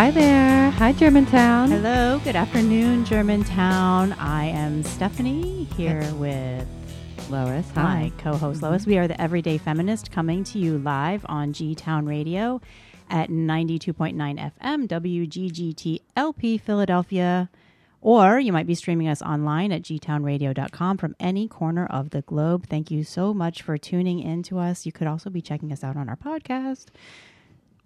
Hi there. Hi, Germantown. Hello, good afternoon, Germantown. I am Stephanie here with Lois. my Hi. co host mm-hmm. Lois. We are the Everyday Feminist coming to you live on G Town Radio at 92.9 FM, WGGTLP Philadelphia. Or you might be streaming us online at gtownradio.com from any corner of the globe. Thank you so much for tuning in to us. You could also be checking us out on our podcast.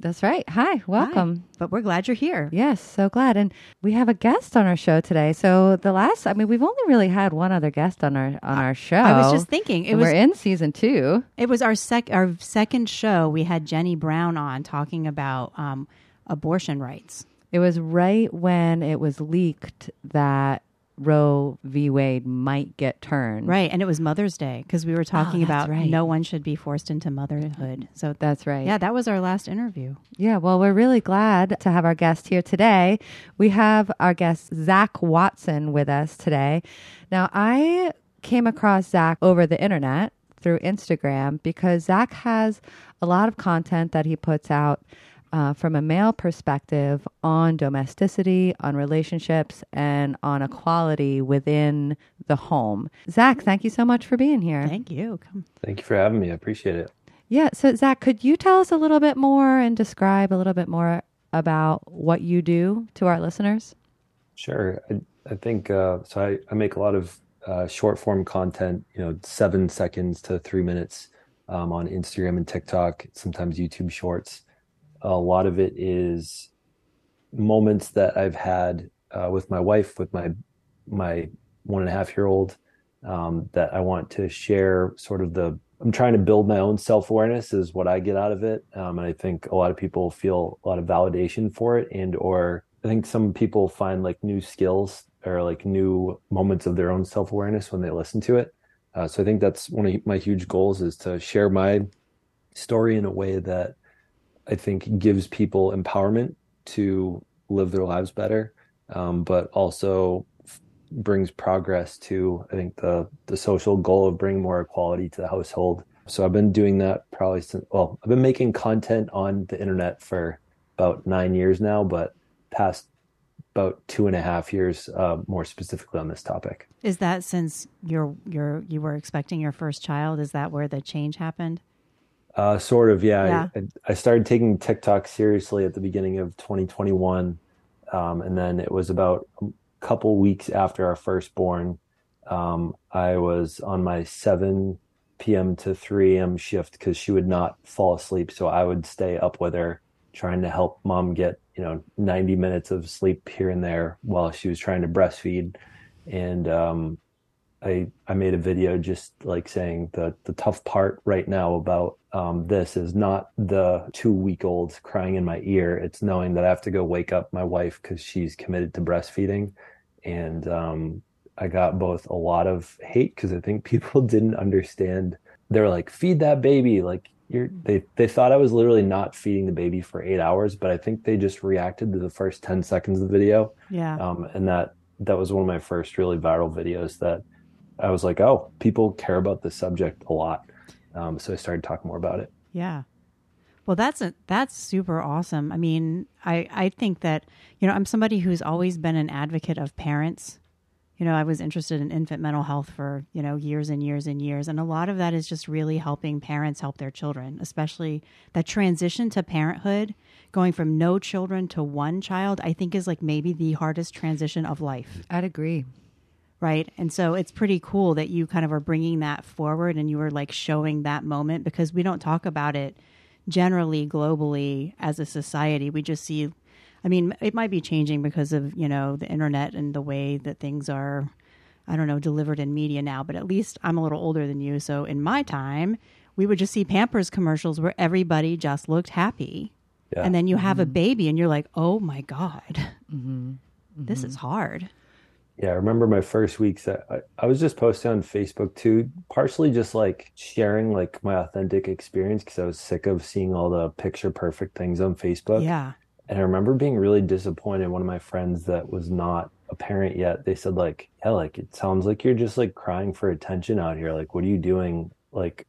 That's right. Hi. Welcome. Hi. But we're glad you're here. Yes, so glad. And we have a guest on our show today. So the last, I mean, we've only really had one other guest on our on our show. I was just thinking it was we're in season two. It was our sec our second show. We had Jenny Brown on talking about um, abortion rights. It was right when it was leaked that Roe v. Wade might get turned. Right, and it was Mother's Day because we were oh, talking Oh, about right. no one should be forced into motherhood. So That's right. yeah, that was our last interview. Yeah, well, we're really glad to have our guest here today. We have our guest, Zach Watson, with us today. Now, I came across Zach over the internet through Instagram because Zach has a lot of content that he puts out uh, from a male perspective on domesticity, on relationships, and on equality within the home. Zach, thank you so much for being here. Thank you. Come. Thank you for having me. I appreciate it. Yeah. So, Zach, could you tell us a little bit more and describe a little bit more about what you do to our listeners? Sure. I, I think uh, so. I, I make a lot of uh, short form content, you know, seven seconds to three minutes um, on Instagram and TikTok, sometimes YouTube shorts. A lot of it is moments that I've had uh, with my wife, with my my one and a half year old, um, that I want to share. Sort of the I'm trying to build my own self awareness is what I get out of it, um, and I think a lot of people feel a lot of validation for it, and or I think some people find like new skills or like new moments of their own self awareness when they listen to it. Uh, so I think that's one of my huge goals is to share my story in a way that I think gives people empowerment to live their lives better, um, but also f- brings progress to I think the the social goal of bringing more equality to the household. So I've been doing that probably since well, I've been making content on the internet for about nine years now, but past about two and a half years, uh, more specifically on this topic. Is that since you're you're you were expecting your first child? Is that where the change happened? Uh, sort of, yeah. Yeah. I, I started taking TikTok seriously at the beginning of 2021, um, and then it was about a couple weeks after our firstborn. Um, I was on my 7 p.m. to 3 a.m. shift because she would not fall asleep, so I would stay up with her, trying to help mom get you know 90 minutes of sleep here and there while she was trying to breastfeed, and um, I I made a video just like saying the the tough part right now about um, this is not the two week old crying in my ear. It's knowing that I have to go wake up my wife because she's committed to breastfeeding, and um, I got both a lot of hate because I think people didn't understand. They were like, "Feed that baby!" Like you're they they thought I was literally not feeding the baby for eight hours, but I think they just reacted to the first ten seconds of the video Yeah. um, and that that was one of my first really viral videos that I was like, oh, people care about this subject a lot. Um, so I started talking more about it. Yeah. Well, that's a, that's super awesome. I mean, I I think that you know I'm somebody who's always been an advocate of parents. You know, I was interested in infant mental health for you know years and years and years, and a lot of that is just really helping parents help their children, especially that transition to parenthood, going from no children to one child. I think is like maybe the hardest transition of life I'd agree. Right? And so it's pretty cool that you kind of are bringing that forward and you were like showing that moment because we don't talk about it generally globally as a society. We just see i mean it might be changing because of you know the internet and the way that things are i don't know delivered in media now but at least i'm a little older than you. So in my time we would just see pampers commercials where everybody just looked happy. Yeah. and then you have a mm-hmm. baby and you're like oh my god. Mm-hmm. This is mm-hmm. hard Yeah, I remember my first weeks. I, I was just posting on Facebook too, partially just like sharing like my authentic experience because I was sick of seeing all the picture perfect things on Facebook. yeah And I remember being really disappointed. One of my friends that was not a parent yet, they said like, "Yeah, like it sounds like you're just like crying for attention out here. Like, what are you doing? Like,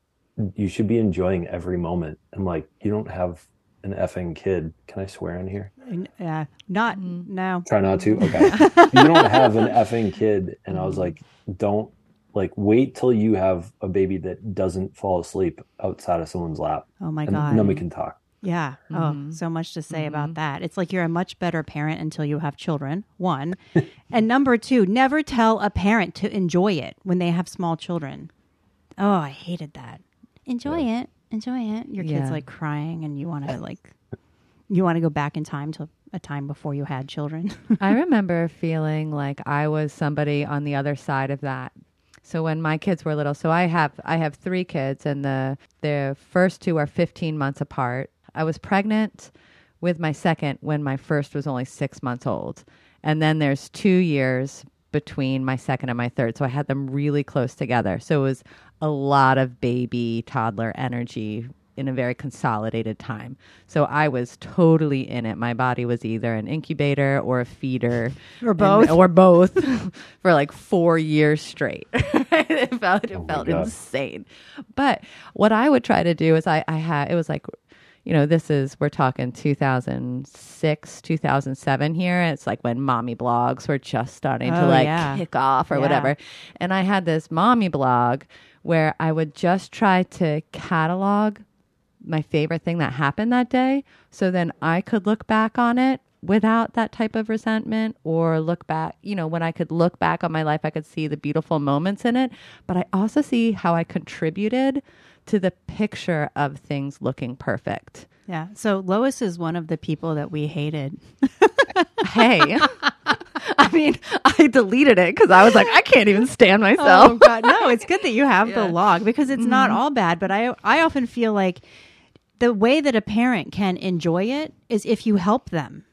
you should be enjoying every moment." I'm like, "You don't have an effing kid. Can I swear in here? Yeah, not mm-hmm. now. Try not to. Okay. you don't have an effing kid, and I was like, don't like wait till you have a baby that doesn't fall asleep outside of someone's lap, Oh my and god. then we can talk. Yeah. Oh, mm-hmm. so much to say about mm-hmm. that. It's like you're a much better parent until you have children. One. and number two, never tell a parent to enjoy it when they have small children. Oh, I hated that. Enjoy it. Enjoy it. Your kid's like crying and you want to like you want to go back in time to a time before you had children. I remember feeling like I was somebody on the other side of that. So when my kids were little, so I have I have three kids, and the the first two are 15 months apart. I was pregnant with my second when my first was only six months old, and then there's two years between my second and my third. So I had them really close together. So it was a lot of baby toddler energy in a very consolidated time. So I was totally in it. My body was either an incubator or a feeder Or both. and- or both for like 4 years straight. it felt it Oh felt insane. But what I would try to do is I I had it was like you know, this is we're talking 2006, 2007 here. It's like when mommy blogs were just starting to Oh, like yeah. kick off or Yeah. whatever. And I had this mommy blog where I would just try to catalog my favorite thing that happened that day. So then I could look back on it without that type of resentment or look back, you know, when I could look back on my life, I could see the beautiful moments in it. But I also see how I contributed to the picture of things looking perfect. yeah. So Lois is one of the people that we hated. Hey, I mean, I deleted it because I was like, I can't even stand oh, myself. Oh God, no! It's good that you have the log because it's not mm-hmm. all bad. But I, I often feel like the way that a parent can enjoy it is if you help them,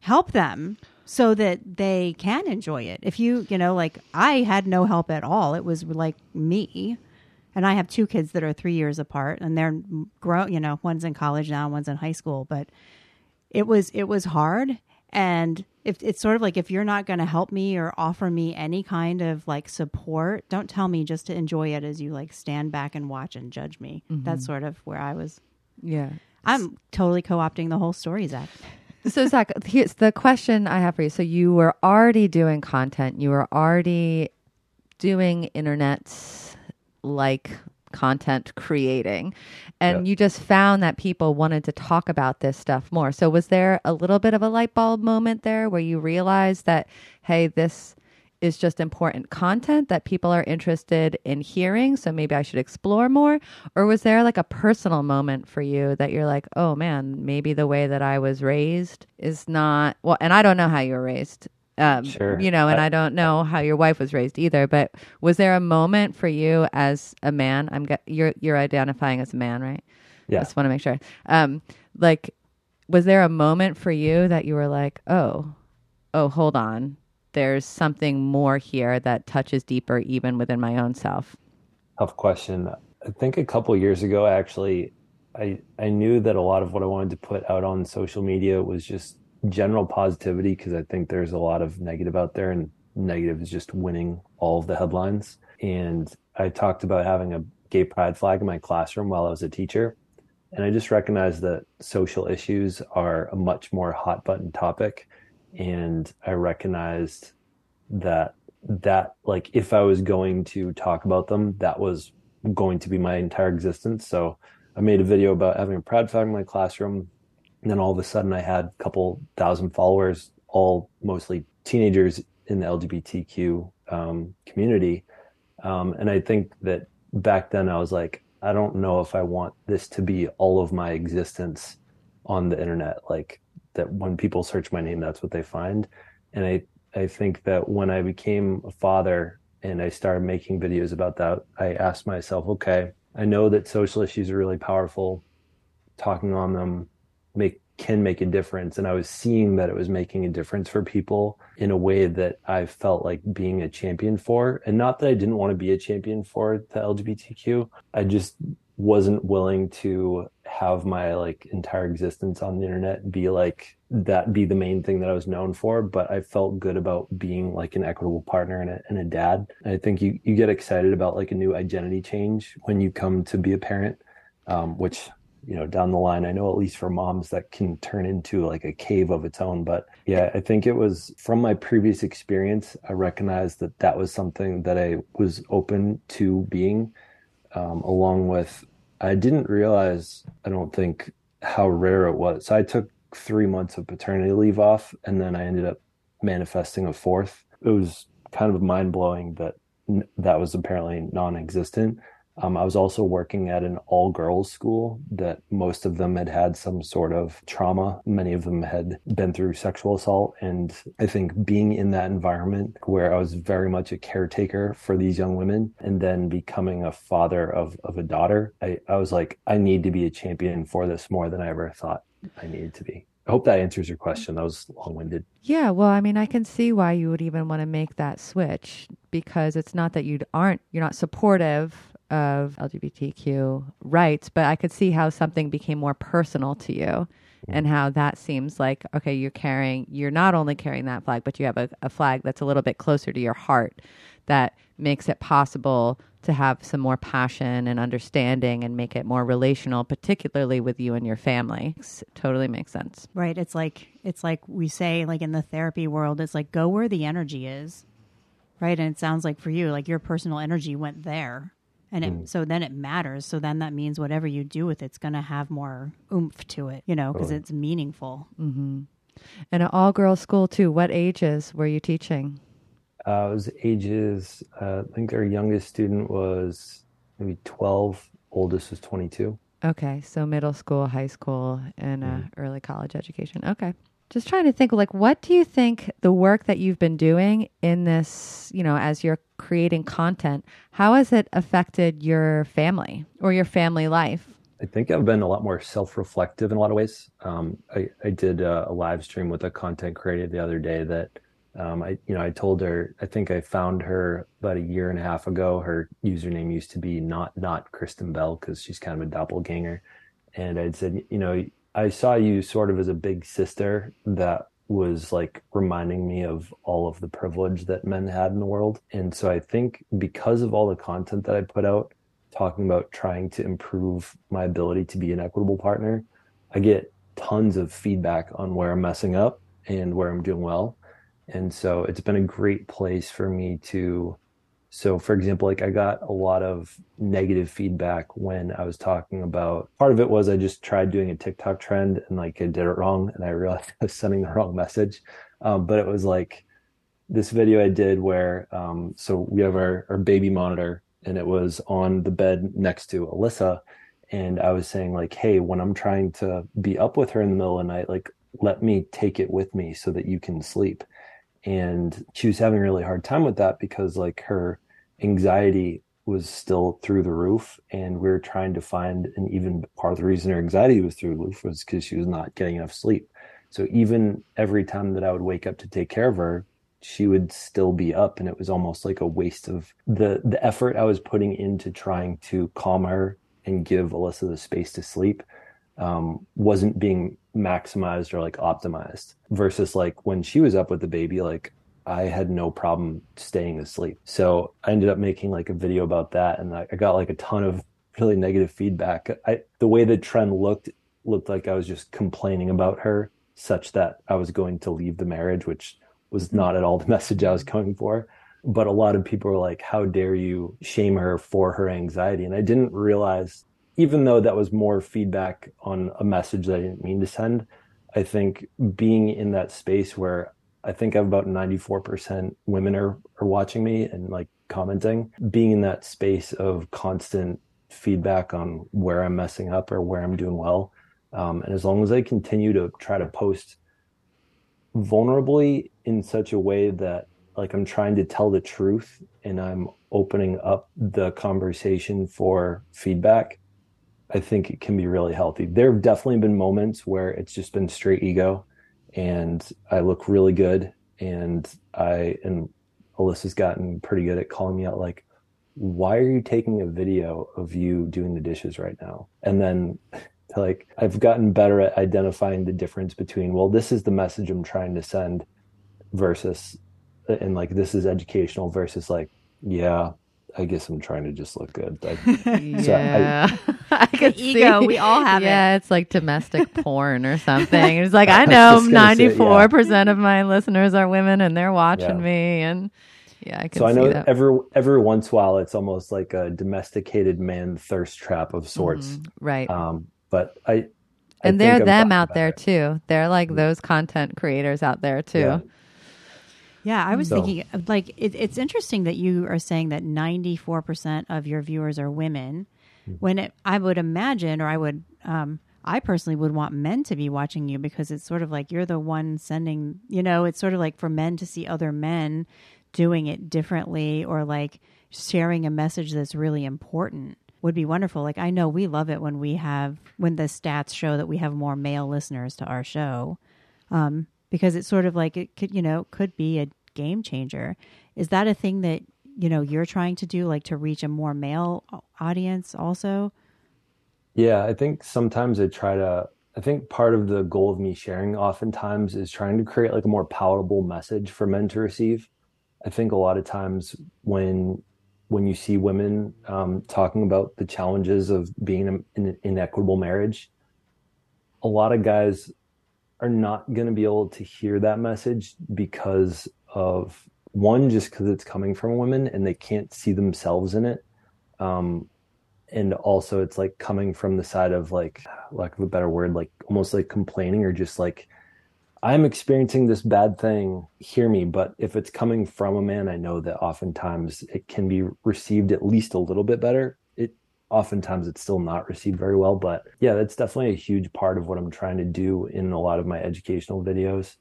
help them so that they can enjoy it. If you, you know, like I had no help at all. It was like me, and I have two kids that are three years apart, and they're grown. You know, one's in college now, one's in high school, but it was it was hard and if it's sort of like if you're not going to help me or offer me any kind of like support don't tell me just to enjoy it as you like stand back and watch and judge me mm-hmm. that's sort of where i was Yeah. i'm totally co-opting the whole story zach so Zach, here's the question I have for you. So you were already doing content. You were already doing internet like content creating and Yeah. you just found that people wanted to talk about this stuff more. So was there a little bit of a light bulb moment there where you realized that hey, this is just important content that people are interested in hearing, so maybe I should explore more? Or was there like a personal moment for you that you're like, oh man, maybe the way that I was raised is not well, and I don't know how you were raised. Um, Sure. You know, and I- I don't know how your wife was raised either. But was there a moment for you as a man? I'm you're you're identifying as a man, right? Yeah. Just want to make sure. Um, like, was there a moment for you that you were like, oh, oh, hold on, there's something more here that touches deeper even within my own self? Tough question. I think a couple years ago, actually, I I knew that a lot of what I wanted to put out on social media was just general positivity because I think there's a lot of negative out there, and negative is just winning all of the headlines. And I talked about having a gay pride flag in my classroom while I was a teacher, and I just recognized that social issues are a much more hot button topic, and I recognized that that like if I was going to talk about them, that was going to be my entire existence. So I made a video about having a pride flag in my classroom. And then all of a sudden I had a couple thousand followers, all mostly teenagers in the LGBTQ um, community. Um, and I think that back then I was like, I don't know if I want this to be all of my existence on the internet. Like that when people search my name, that's what they find. And I, I think that when I became a father and I started making videos about that, I asked myself, okay, I know that social issues are really powerful. Talking on them make can make a difference. And I was seeing that it was making a difference for people in a way that I felt like being a champion for. And not that I didn't want to be a champion for the LGBTQ. I just wasn't willing to have my like entire existence on the internet be like that be the main thing that I was known for, but I felt good about being like an equitable partner and a, and a dad. And I think you, you get excited about like a new identity change when you come to be a parent, um, which you know, down the line. I know at least for moms that can turn into like a cave of its own. But yeah, I think it was from my previous experience, I recognized that that was something that I was open to being, um, along with, I didn't realize, I don't think, how rare it was. So I took three months of paternity leave off and then I ended up manifesting a fourth. It was kind of mind blowing that that was apparently non existent. Um, I was also working at an all girls school that most of them had had some sort of trauma. Many of them had been through sexual assault. And I think being in that environment where I was very much a caretaker for these young women and then becoming a father of, of a daughter, I, I was like, I need to be a champion for this more than I ever thought I needed to be. I hope that answers your question. That was long winded. Yeah, well, I mean, I can see why you would even want to make that switch because it's not that you aren't, you're not supportive of LGBTQ rights, but I could see how something became more personal to you and how that seems like, okay, you're carrying, you're not only carrying that flag, but you have a, a flag that's a little bit closer to your heart that makes it possible to have some more passion and understanding and make it more relational, particularly with you and your family. It totally makes sense. Right. It's like it's like we say like in the therapy world, it's like go where the energy is. Right. And it sounds like for you, like your personal energy went there and it, mm. so then it matters. So then that means whatever you do with it's going to have more oomph to it you know because it's meaningful. Mm-hmm. and an all-girls school too what ages were you teaching? Uh, it was ages uh, i think our youngest student was maybe 12 oldest was 22 okay so middle school high school and uh, mm. early college education. Okay just trying to think like what do you think the work that you've been doing in this you know as you're creating content how has it affected your family or your family life? I think i've been a lot more self-reflective in a lot of ways. Um, I, I, did a, a, live stream with a content creator the other day that um, i you know i told her i think i found her about a year and a half ago. Her username used to be not not kristen bell because she's kind of a doppelganger. And i'd said you know I saw you sort of as a big sister that was like reminding me of all of the privilege that men had in the world. And so I think because of all the content that I put out talking about trying to improve my ability to be an equitable partner, I get tons of feedback on where I'm messing up and where I'm doing well. And so it's been a great place for me to so, for example, like I got a lot of negative feedback when I was talking about part of it was I just tried doing a TikTok trend and like I did it wrong and I realized I was sending the wrong message. Um, but it was like this video I did where, um, so we have our, our baby monitor and it was on the bed next to Alyssa. And I was saying, like, hey, when I'm trying to be up with her in the middle of the night, like, let me take it with me so that you can sleep. And she was having a really hard time with that because, like, her anxiety was still through the roof and we are trying to find and even part of the reason her anxiety was through the roof was because she was not getting enough sleep. So even every time that i would wake up to take care of her she would still be up and it was almost like a waste of the the effort i was putting into trying to calm her and give alyssa the space to sleep um, wasn't being maximized or like optimized versus like when she was up with the baby like I had no problem staying asleep. So I ended up making like a video about that, and I, got like a ton of really negative feedback. I, the way the trend looked looked like I was just complaining about her, such that I was going to leave the marriage, which was mm-hmm. not at all the message I was going for. But a lot of people were like, "How dare you shame her for her anxiety?" And I didn't realize, even though that was more feedback on a message that I didn't mean to send. I think being in that space where I think about 94% women are, are watching me and like commenting. Being in that space of constant feedback on where I'm messing up or where I'm doing well. Um, and as long as I continue to try to post vulnerably in such a way that like I'm trying to tell the truth and I'm opening up the conversation for feedback, I think it can be really healthy. There have definitely been moments where it's just been straight ego and I look really good. And I and Alyssa's gotten pretty good at calling me out like, why are you taking a video of you doing the dishes right now? And then like I've gotten better at identifying the difference between, well, this is the message I'm trying to send versus and like this is educational versus like, yeah, I guess I'm trying to just look good. I, yeah, I, could ego. see. We all have yeah, it. it's like domestic porn or something. It's like I know just gonna ninety four percent of my listeners are women, and they're watching Yeah. me, and yeah, I can so I know that. every every once in a while it's almost like a domesticated man thirst trap of sorts. Mhm, right? Um, but I, I and they're I'm them out there it. too. They're like those content creators out there too. Yeah. I was So- thinking like it, it's interesting that you are saying that 94% of your viewers are women when it, I would imagine or I would um I personally would want men to be watching you because it's sort of like you're the one sending, you know, it's sort of like for men to see other men doing it differently or like sharing a message that's really important would be wonderful. Like I know we love it when we have when the stats show that we have more male listeners to our show um, because it's sort of like it could, you know, could be a game changer. Is that a thing that you know you're trying to do, like to reach a more male audience also? Yeah, I think sometimes I try to, I think part of the goal of me sharing oftentimes is trying to create like a more palatable message for men to receive. I think a lot of times when when you see women um, talking about the challenges of being in an inequitable marriage, a lot of guys are not going to be able to hear that message because of one, just because it's coming from women and they can't see themselves in it. Um, and also it's like coming from the side of like lack of a better word like almost like complaining or just like i'm experiencing this bad thing. Hear me. But if it's coming from a man i know that oftentimes it can be received at least a little bit better oftentimes it's still not received very well but yeah that's definitely a huge part of what i'm trying to do in a lot of my educational videos.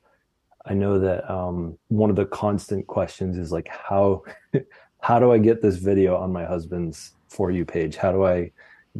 I know that um, one of the constant questions is like how how do i get this video on my husband's for you page? How do i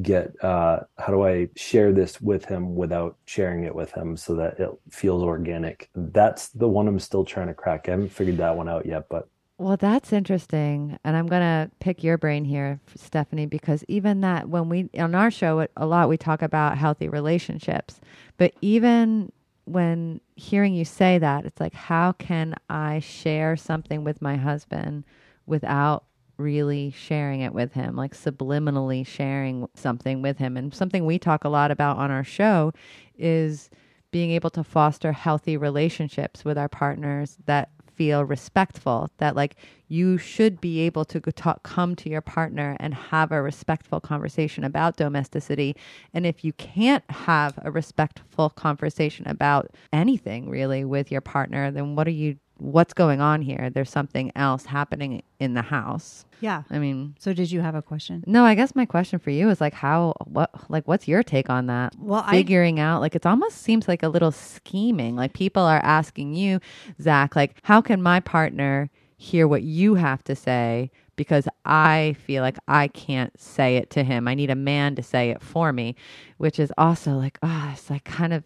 get uh how do i share this with him without sharing it with him so that it feels organic? That's the one i'm still trying to crack. I haven't figured that one out yet but Well, that's interesting. And I'm going to pick your brain here, Stephanie, because even that, when we, on our show, a lot we talk about healthy relationships. But even when hearing you say that, it's like, how can I share something with my husband without really sharing it with him, like subliminally sharing something with him? And something we talk a lot about on our show is being able to foster healthy relationships with our partners that feel respectful that like you should be able to talk, come to your partner and have a respectful conversation about domesticity. And if you can't have a respectful conversation about anything really with your partner then what are you what's going on here? There's something else happening in the house. Yeah. i mean So did you have a question? no i guess my question for you is like how what like what's your take on that? Well, I figuring out like it almost seems like a little scheming. Like people are asking you zach like how can my partner hear what you have to say? Because i feel like i can't say it to him. I need a man to say it for me which is also like oh it's like kind of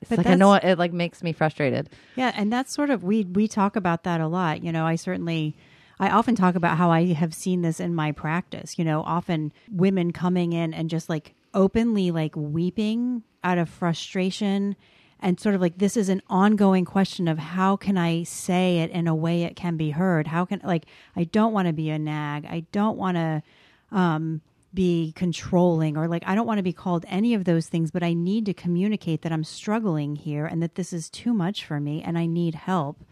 it's But like i know it like makes me frustrated Yeah, and that's sort of we we talk about that a lot. You know, I certainly I often talk about how I have seen this in my practice, you know, often women coming in and just like openly like weeping out of frustration and sort of like this is an ongoing question of how can I say it in a way it can be heard? How can like I don't want to be a nag. I don't want to um be controlling or like I don't want to be called any of those things, but I need to communicate that I'm struggling here and that this is too much for me and I need help.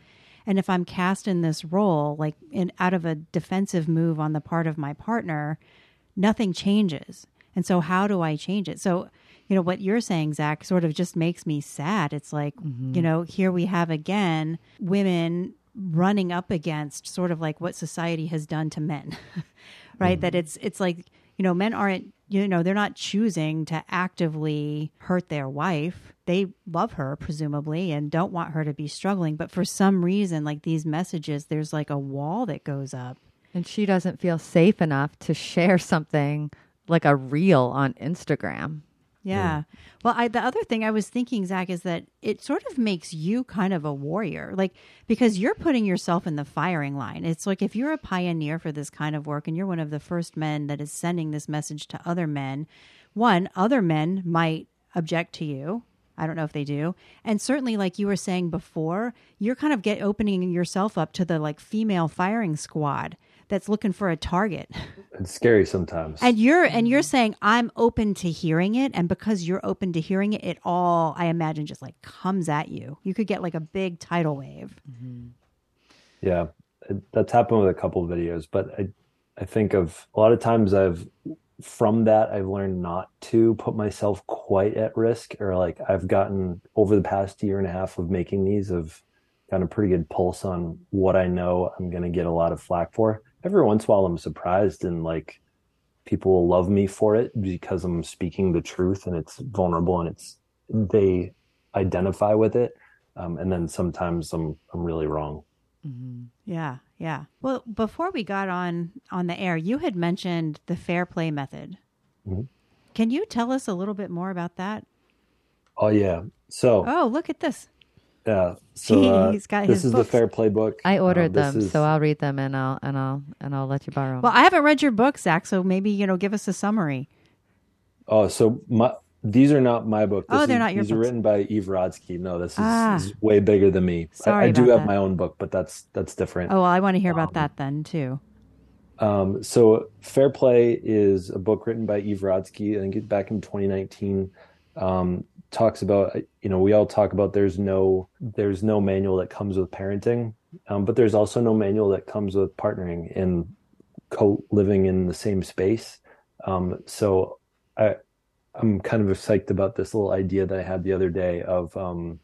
And if I'm cast in this role, like in out of a defensive move on the part of my partner, nothing changes. And so how do I change it? So, you know, what you're saying, Zach, sort of just makes me sad. It's like, you mm-hmm. know, here we have again women running up against sort of like what society has done to men. right? That mm-hmm. it's it's like, you know, men aren't you know, they're not choosing to actively hurt their wife. They love her presumably and don't want her to be struggling, but for some reason like these messages there's like a wall that goes up. and she doesn't feel safe enough to share something like a reel on instagram Yeah. Well, I, the other thing I was thinking, Zach, is that it sort of makes you kind of a warrior, like because you're putting yourself in the firing line. It's like if you're a pioneer for this kind of work and you're one of the first men that is sending this message to other men, one, other men might object to you. I don't know if they do. And certainly, like you were saying before, you're kind of get opening yourself up to the like female firing squad that's looking for a target. It's scary sometimes. And you're and you're saying I'm open to hearing it, and because you're open to hearing it, it all I imagine just like comes at you. You could get like a big tidal wave. Mm-hmm. Yeah, it, that's happened with a couple of videos, but I, I think of a lot of times I've from that I've learned not to put myself quite at risk, or like I've gotten over the past year and a half of making these, of got a pretty good pulse on what I know I'm going to get a lot of flack for. Every once in a while, I'm surprised and like people will love me for it because I'm speaking the truth and it's vulnerable and it's they identify with it. Um, and then sometimes I'm I'm really wrong. Yeah, yeah. Well, before we got on on the air, you had mentioned the fair play method. Mhm. Can you tell us a little bit more about that? Oh yeah. So Oh, look at this. Yeah. So uh, He's got this his is books. the Fair Play book. I ordered Um, them, is- so I'll read them and I'll and I'll and I'll let you borrow them. Well, I haven't read your book, Zach, so maybe you know, give us a summary. Oh, so my these are not my book. This Oh, they're is- not your These are written by Eve Rodsky. No, this is, Ah. is way bigger than me. I- Sorry I, do about have that. my own book, but that's that's different. Oh, well, I want to hear about Um, that then too. Um, so Fair Play is a book written by Eve Rodsky. I think it- back in 2019. Um, talks about you know we all talk about there's no there's no manual that comes with parenting, um, but there's also no manual that comes with partnering and co-living in the same space. Um, so I I'm kind of psyched about this little idea that I had the other day of um,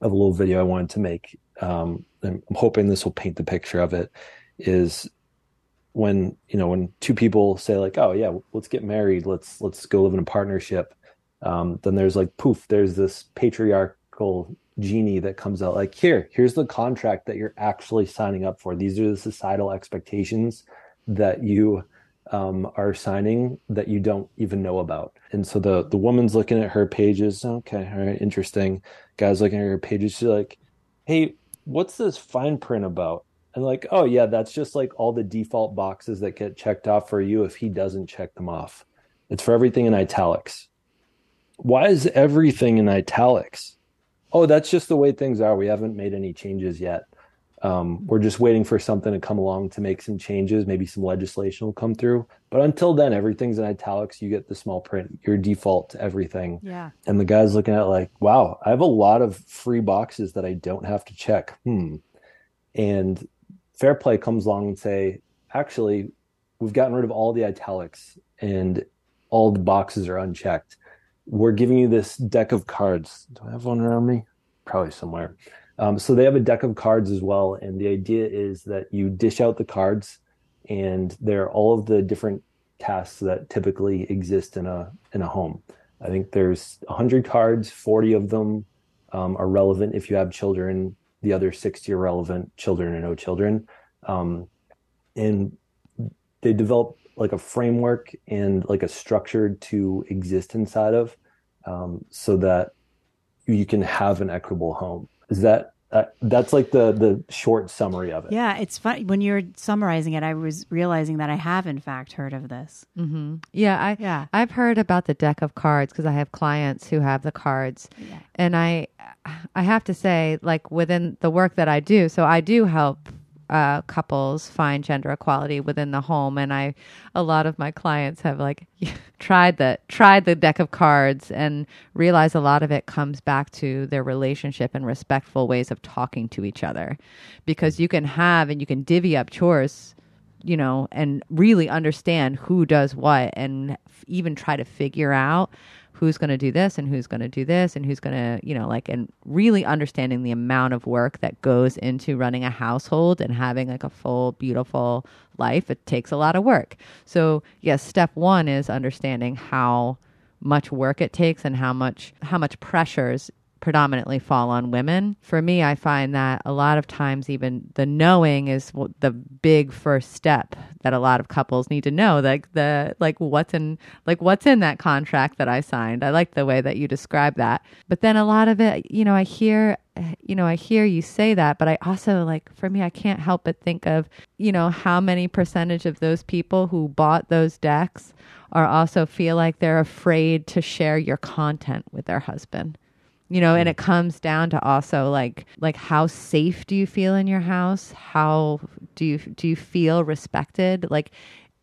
of a little video I wanted to make. Um, I'm hoping this will paint the picture of it. Is when you know when two people say like, "Oh yeah, let's get married. Let's let's go live in a partnership." Um, then there's like poof, there's this patriarchal genie that comes out like, "Here, here's the contract that you're actually signing up for. These are the societal expectations that you." um, are signing that you don't even know about. And so the the woman's looking at her pages. Okay, all right, interesting. Guy's looking at her pages. She's like, "Hey, what's this fine print about?" And like, "Oh yeah, that's just like all the default boxes that get checked off for you if he doesn't check them off. It's for everything in italics." Why is everything in italics? Oh, that's just the way things are. We haven't made any changes yet. Um, we're just waiting for something to come along to make some changes. Maybe some legislation will come through. But until then, everything's in italics. You get the small print, your default to everything. Yeah. And the guy's looking at it like, wow, I have a lot of free boxes that I don't have to check. Hmm. And Fair Play comes along and say, actually, we've gotten rid of all the italics and all the boxes are unchecked. We're giving you this deck of cards. Do I have one around me? Probably somewhere. Um, so they have a deck of cards as well, and the idea is that you dish out the cards, and they're all of the different tasks that typically exist in a in a home. I think there's 100 cards, 40 of them um, are relevant if you have children. The other 60 are relevant, children or no children. Um, and they develop like a framework and like a structure to exist inside of um, so that you can have an equitable home. Is that uh, that's like the the short summary of it? Yeah, it's funny when you're summarizing it. I was realizing that I have, in fact, heard of this. hmm Yeah, I Yeah. I've heard about the deck of cards because I have clients who have the cards, Yeah. and I I have to say, like within the work that I do, so I do help uh, couples find gender equality within the home, and I a lot of my clients have like tried the tried the deck of cards and realize a lot of it comes back to their relationship and respectful ways of talking to each other, because you can have and you can divvy up chores you know, and really understand who does what and f- even try to figure out who's going to do this and who's going to do this and who's going to, you know, like, and really understanding the amount of work that goes into running a household and having like a full, beautiful life. It takes a lot of work. So, yes, step one is understanding how much work it takes and how much how much pressures predominantly fall on women. For me, I find that a lot of times, even the knowing is the big first step that a lot of couples need to know. Like the like what's in like what's in that contract that I signed. I like the way that you describe that. But then a lot of it, you know, I hear you know, I hear you say that, but I also like for me, I can't help but think of, you know, how many percentage of those people who bought those decks are also feel like they're afraid to share your content with their husband you know and mm. it comes down to also like like how safe do you feel in your house? How do you do you feel respected? Like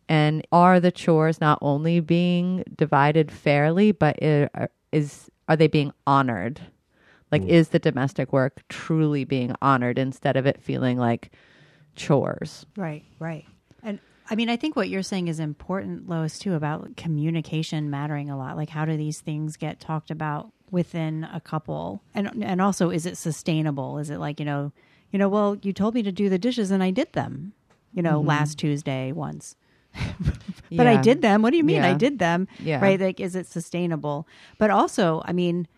and are the chores not only being divided fairly but it, uh, is are they being honored? Like mm. is the domestic work truly being honored instead of it feeling like chores? Right, right. I mean, I think what you're saying is important, Lois, too, about communication mattering a lot. Like, how do these things get talked about within a couple? And and also, is it sustainable? Is it like you know, you know, well, you told me to do the dishes and I did them, you know, mm-hmm. last Tuesday once. but I did them. What do you mean I did them? Yeah. Right? Like, is it sustainable? But also, I mean,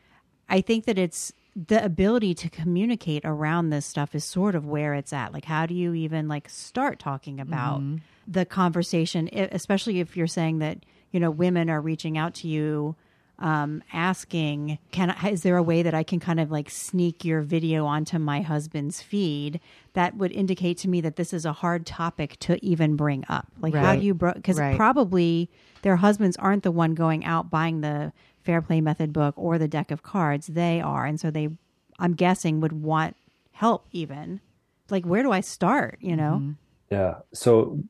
I think that it's the ability to communicate around this stuff is sort of where it's at. Like, how do you even like start talking about mm-hmm. The conversation, especially if you're saying that you know women are reaching out to you, um, asking, "Can I, is there a way that I can kind of like sneak your video onto my husband's feed?" That would indicate to me that this is a hard topic to even bring up. Like, how do you because Right. probably their husbands aren't the one going out buying the fair play method book or the deck of cards they are and so they i'm guessing would want help even like where do i start you know Yeah. So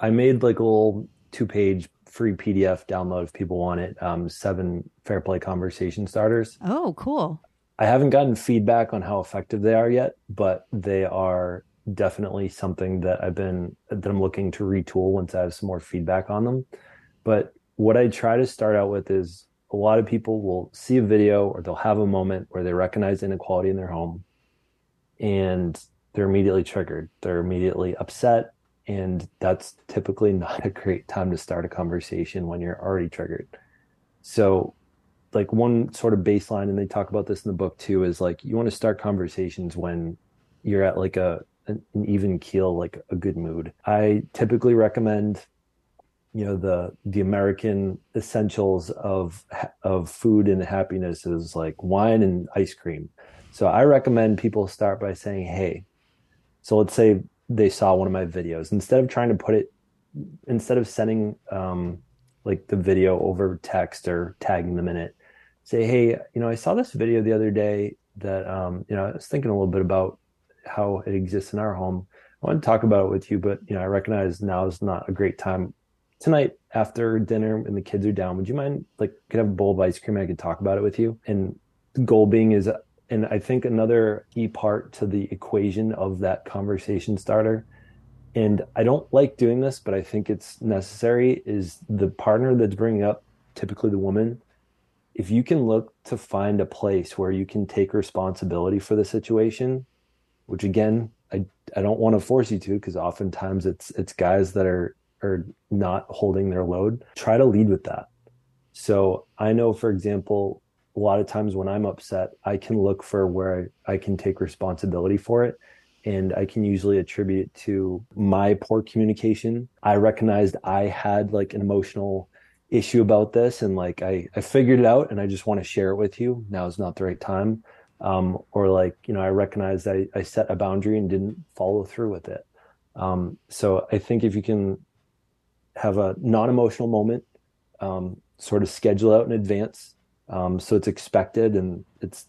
I made like a little two page free PDF download if people want it. Um, seven fair play conversation starters. oh cool I haven't gotten feedback on how effective they are yet, but they are definitely something that I've been that I'm looking to retool once I have some more feedback on them. But what I try to start out with is a lot of people will see a video or they'll have a moment where they recognize inequality in their home and they're immediately triggered. They're immediately upset. And that's typically not a great time to start a conversation when you're already triggered. So like one sort of baseline and they talk about this in the book too is like you want to start conversations when you're at like a an even keel like a good mood i typically recommend you know the the american essentials of of food and happiness is like wine and ice cream so i recommend people start by saying hey so let's say they saw one of my videos. Instead of trying to put it instead of sending um like the video over text or tagging them in it say hey you know i saw this video the other day that um you know i was thinking a little bit about how it exists in our home. I want to talk about it with you but you know i recognize now is not a great time. Tonight after dinner and the kids are down would you mind like could have a bowl of ice cream and i could talk about it with you? And the goal being is and i think another key part to the equation of that conversation starter and i don't like doing this but i think it's necessary is the partner that's bringing up typically the woman if you can look to find a place where you can take responsibility for the situation which again i i don't want to force you to because oftentimes it's it's guys that are are not holding their load. Try to lead with that. So i know for example a lot of times when i'm upset i can look for where i, can take responsibility for it and i can usually attribute it to my poor communication. I recognized i had like an emotional issue about this and like i i figured it out and i just want to share it with you. Now is not the right time. Um, or like you know i recognized I, I set a boundary and didn't follow through with it. Um, so i think if you can have a non-emotional moment um, sort of schedule out in advance um, so it's expected and it's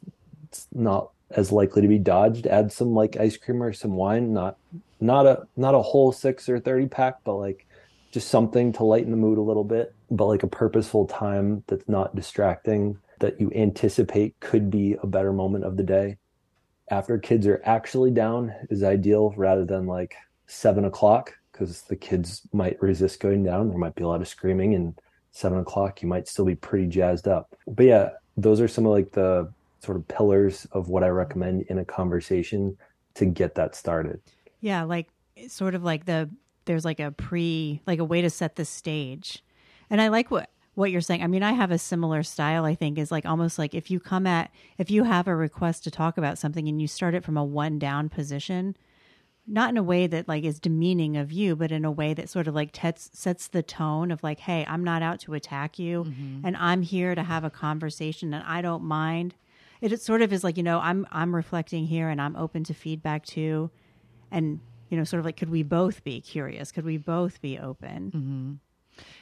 it's not as likely to be dodged. Add some like ice cream or some wine not not a not a whole six or 30 pack but like just something to lighten the mood a little bit but like a purposeful time that's not distracting that you anticipate could be a better moment of the day. After kids are actually down is ideal rather than like seven o'clock because the kids might resist going down. There might be a lot of screaming and seven o'clock you might still be pretty jazzed up. But yeah those are some of like the sort of pillars of what i recommend in a conversation to get that started. Yeah like sort of like the there's like a pre like a way to set the stage. And i like what what you're saying. I mean i have a similar style i think is like almost like if you come at if you have a request to talk about something and you start it from a one down position not in a way that like is demeaning of you but in a way that sort of like tets, sets the tone of like hey i'm not out to attack you mm-hmm. and i'm here to have a conversation and i don't mind. It, it sort of is like you know i'm i'm reflecting here and i'm open to feedback too. And you know sort of like could we both be curious? Could we both be open mm-hmm.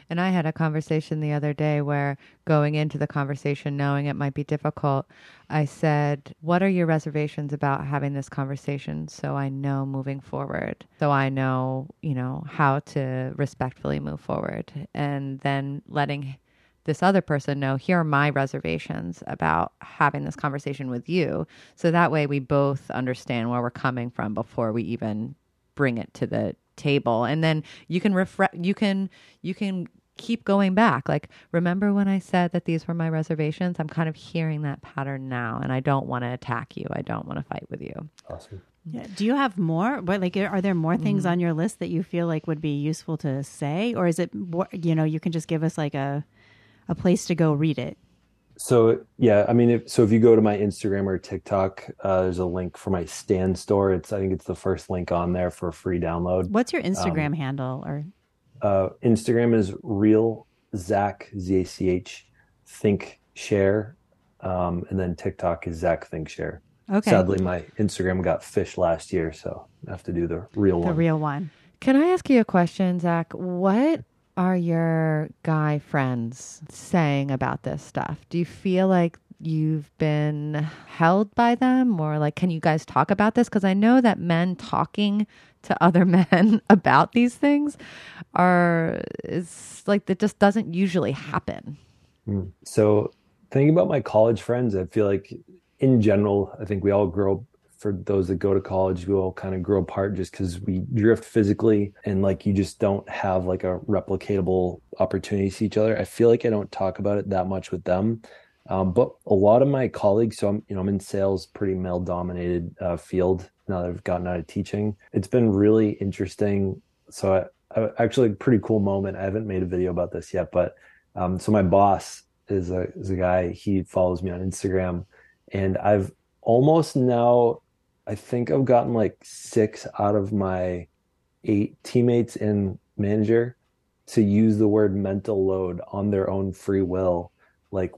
And I had a conversation the other day where going into the conversation, knowing it might be difficult, I said, What are your reservations about having this conversation so I know moving forward? So I know, you know, how to respectfully move forward. And then letting this other person know here are my reservations about having this conversation with you so that way we both understand where we're coming from before we even bring it to the table and then you can refresh you can you can keep going back like remember when i said that these were my reservations i'm kind of hearing that pattern now and i don't want to attack you i don't want to fight with you awesome yeah. Do you have more? What like are there more things mm. on your list that you feel like would be useful to say, or is it you know you can just give us like a a place to go read it? So yeah, I mean, if, so if you go to my Instagram or TikTok, uh, there's a link for my Stan Store. It's I think it's the first link on there for a free download. What's your Instagram um, handle or? Uh, Instagram is real Zach Z A C H think share, um, and then TikTok is Zach think share. Okay. Sadly, my Instagram got phished last year, so I have to do the real the one. The real one. Can I ask you a question, Zach? What are your guy friends saying about this stuff? Do you feel like you've been held by them or like can you guys talk about this because I know that men talking to other men about these things are is like that just doesn't usually happen. Hmm. So thinking about my college friends, I feel like in general, I think we all grow for those that go to college, we all kind of grow apart just because we drift physically and like you just don't have like a replicatable opportunity to see each other. I feel like I don't talk about it that much with them. Um, but a lot of my colleagues, so I'm, you know, I'm in sales, pretty male dominated uh, field now that I've gotten out of teaching. It's been really interesting. So I, I, actually pretty cool moment. I haven't made a video about this yet, but um, so my boss is a, is a guy, he follows me on Instagram and I've almost now I think I've gotten like six out of my eight teammates and manager to use the word mental load on their own free will, like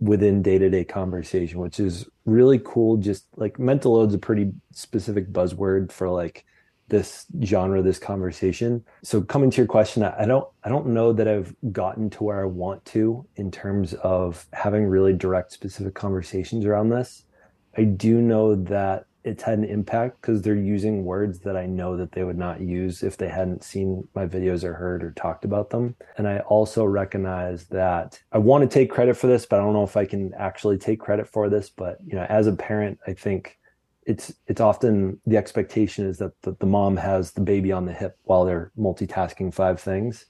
within day to day conversation, which is really cool. Just like mental load's a pretty specific buzzword for like this genre, this conversation. So coming to your question, I don't I don't know that I've gotten to where I want to in terms of having really direct specific conversations around this. I do know that it's had an impact because they're using words that I know that they would not use if they hadn't seen my videos or heard or talked about them. And I also recognize that I want to take credit for this, but I don't know if I can actually take credit for this. But you know, as a parent, I think it's it's often the expectation is that the, the mom has the baby on the hip while they're multitasking five things.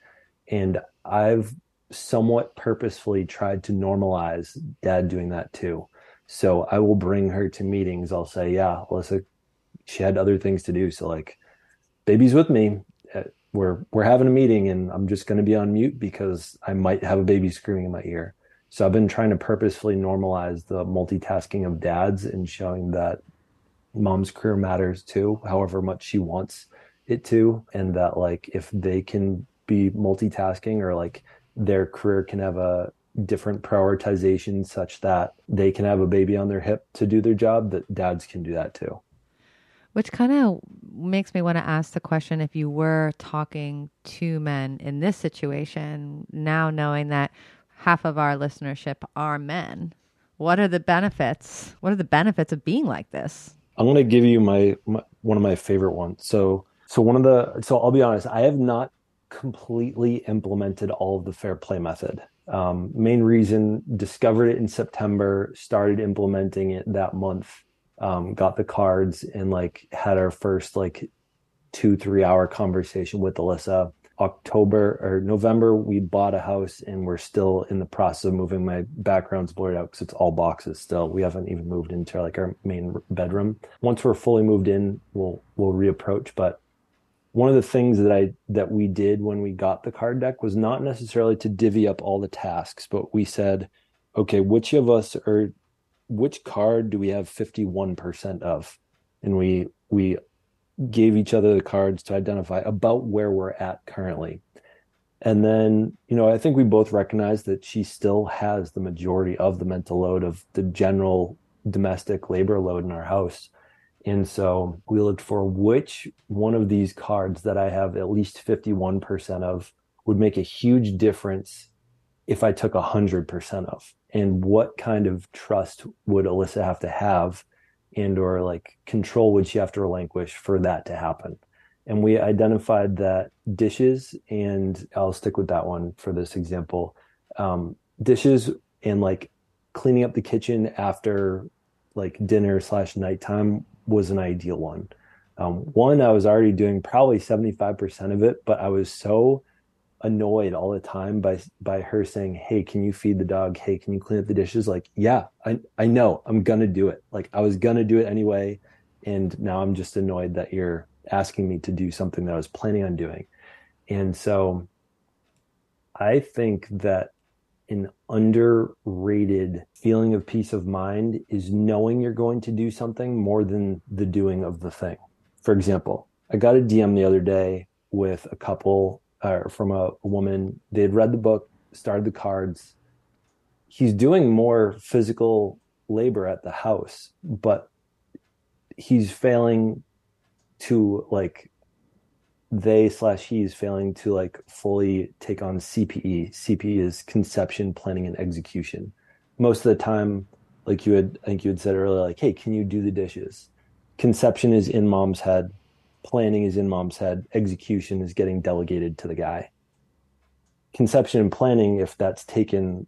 And I've somewhat purposefully tried to normalize dad doing that too so I will bring her to meetings. I'll say, yeah, Alyssa, she had other things to do. So like, baby's with me. Uh, we're we're having a meeting, and I'm just going to be on mute because I might have a baby screaming in my ear. So I've been trying to purposefully normalize the multitasking of dads and showing that mom's career matters too, however much she wants it to, and that like if they can be multitasking or like their career can have a different prioritization such that they can have a baby on their hip to do their job that dads can do that too. Which kind of makes me want to ask the question if you were talking to men in this situation now knowing that half of our listenership are men what are the benefits what are the benefits of being like this? I'm going to give you my, my one of my favorite ones. So so one of the so i'll be honest i have not completely implemented all of the fair play method um, main reason discovered it in September, started implementing it that month, um, got the cards and like had our first like two, three hour conversation with Alyssa. October or November, we bought a house and we're still in the process of moving. My background's blurred out because it's all boxes still. We haven't even moved into like our main bedroom. Once we're fully moved in, we'll we'll reapproach. But one of the things that I that we did when we got the card deck was not necessarily to divvy up all the tasks, but we said, okay, which of us are which card do we have 51% of? And we we gave each other the cards to identify about where we're at currently. And then, you know, I think we both recognize that she still has the majority of the mental load of the general domestic labor load in our house. And so we looked for which one of these cards that I have at least 51% of would make a huge difference if I took 100% of? And what kind of trust would Alyssa have to have and or like control would she have to relinquish for that to happen? And we identified that dishes, and I'll stick with that one for this example. Um, dishes and like cleaning up the kitchen after like dinner slash nighttime was an ideal one. Um, one, I was already doing probably 75% of it, but I was so annoyed all the time by by her saying, "Hey, can you feed the dog? Hey, can you clean up the dishes?" Like, yeah, I I know I'm gonna do it. Like I was gonna do it anyway, and now I'm just annoyed that you're asking me to do something that I was planning on doing. And so, I think that an underrated feeling of peace of mind is knowing you're going to do something more than the doing of the thing. For example, I got a DM the other day with a couple uh, from a, a woman. They had read the book, started the cards. He's doing more physical labor at the house, but he's failing to like they slash he is failing to like fully take on CPE. CPE is conception, planning, and execution. Most of the time, like you had, I think you had said earlier, like, hey, can you do the dishes? Conception is in mom's head planning is in mom's head, execution is getting delegated to the guy. Conception and planning, if that's taken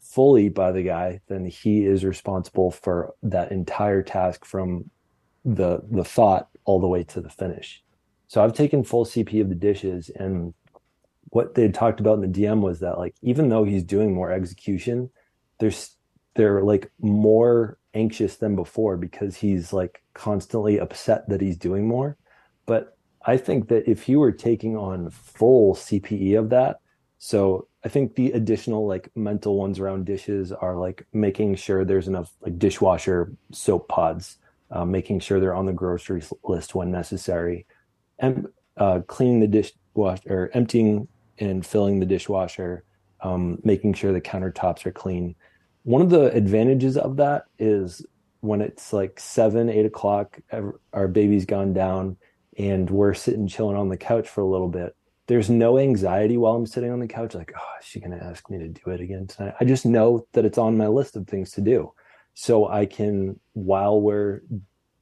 fully by the guy, then he is responsible for that entire task from the the thought all the way to the finish. So I've taken full CP of the dishes and what they talked about in the DM was that like even though he's doing more execution, there's they're like more anxious than before because he's like constantly upset that he's doing more. But I think that if you were taking on full CPE of that, so I think the additional like mental ones around dishes are like making sure there's enough like dishwasher soap pods, uh, making sure they're on the grocery list when necessary, and uh, cleaning the dishwasher or emptying and filling the dishwasher, um, making sure the countertops are clean. One of the advantages of that is when it's like seven, eight o'clock, our baby's gone down and we're sitting chilling on the couch for a little bit there's no anxiety while i'm sitting on the couch like oh is she going to ask me to do it again tonight i just know that it's on my list of things to do so i can while we're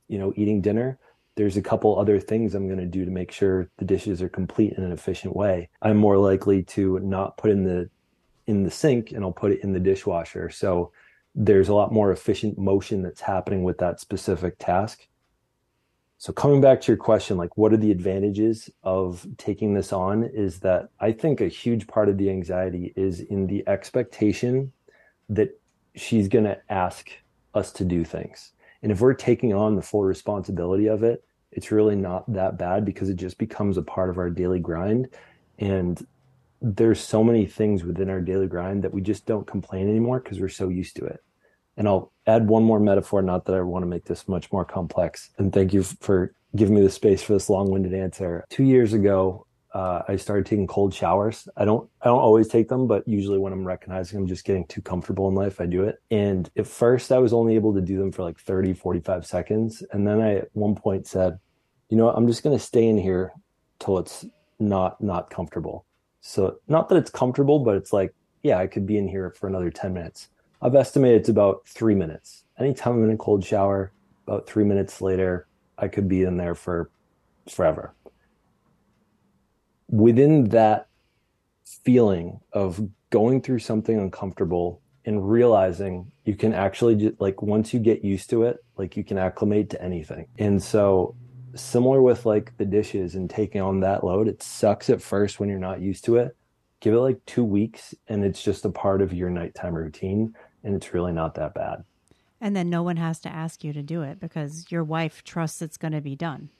you know eating dinner there's a couple other things i'm going to do to make sure the dishes are complete in an efficient way. I'm more likely to not put in the in the sink and i'll put it in the dishwasher. So there's a lot more efficient motion that's happening with that specific task. So coming back to your question, like what are the advantages of taking this on is that I think a huge part of the anxiety is in the expectation that she's going to ask us to do things. And if we're taking on the full responsibility of it, it's really not that bad because it just becomes a part of our daily grind. And there's so many things within our daily grind that we just don't complain anymore because we're so used to it. And I'll add one more metaphor, not that I want to make this much more complex. And thank you for giving me the space for this long-winded answer. Two years ago, uh, I started taking cold showers. I don't I don't always take them, but usually when I'm recognizing I'm just getting too comfortable in life, I do it. And at first I was only able to do them for like 30, 45 seconds. And then I at one point said, you know what, I'm just gonna stay in here till it's not not comfortable. So not that it's comfortable, but it's like, yeah, I could be in here for another 10 minutes. I've estimated it's about three minutes. Anytime I'm in a cold shower, about three minutes later, I could be in there for forever. Within that feeling of going through something uncomfortable and realizing you can actually just, like once you get used to it, like you can acclimate to anything. And so similar with like the dishes and taking on that load, it sucks at first when you're not used to it. Give it like two weeks and it's just a part of your nighttime routine and it's really not that bad. And then no one has to ask you to do it because your wife trusts it's going to be done.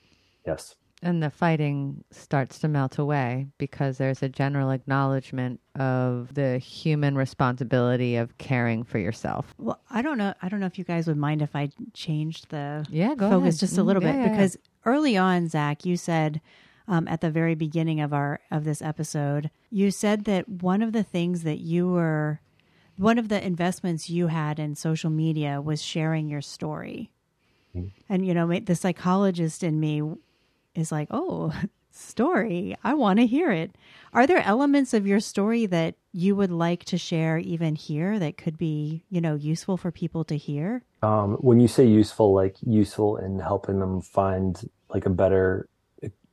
Yes. And the fighting starts to melt away because there's a general acknowledgement of the human responsibility of caring for yourself. Well, I don't know. I don't know if you guys would mind if I changed the yeah, focus ahead. just a little yeah, bit yeah, because early on, Zach, you said um, at the very beginning of our of this episode, you said that one of the things that you were one of the investments you had in social media was sharing your story. Mm-hmm. And, you know, the psychologist in me is like, oh, story. I want to hear it. Are there elements of your story that you would like to share even here that could be, you know, useful for people to hear? Um, when you say useful, like useful in helping them find like a better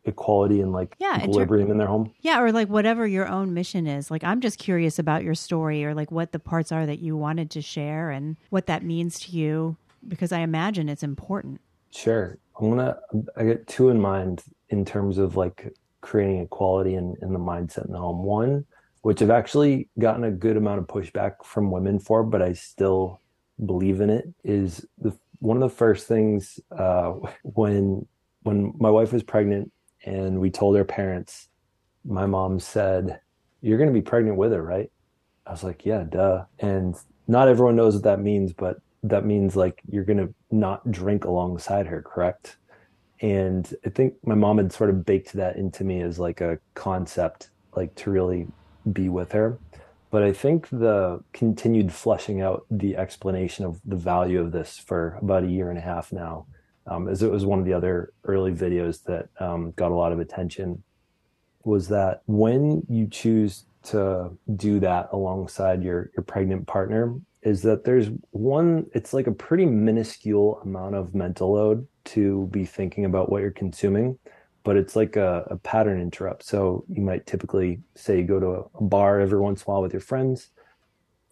equality and like yeah, equilibrium in, ter- in their home. Yeah, or like whatever your own mission is. Like I'm just curious about your story or like what the parts are that you wanted to share and what that means to you because I imagine it's important. Sure. I'm gonna I get two in mind in terms of like creating equality in, in the mindset in the home. One, which I've actually gotten a good amount of pushback from women for, but I still believe in it, is the one of the first things uh, when when my wife was pregnant and we told her parents, my mom said, You're gonna be pregnant with her, right? I was like, Yeah, duh. And not everyone knows what that means, but that means like you're gonna not drink alongside her, correct? And I think my mom had sort of baked that into me as like a concept, like to really be with her. But I think the continued fleshing out the explanation of the value of this for about a year and a half now, um, as it was one of the other early videos that um, got a lot of attention, was that when you choose to do that alongside your your pregnant partner, is that there's one it's like a pretty minuscule amount of mental load to be thinking about what you're consuming but it's like a, a pattern interrupt. So you might typically say you go to a, a bar every once in a while with your friends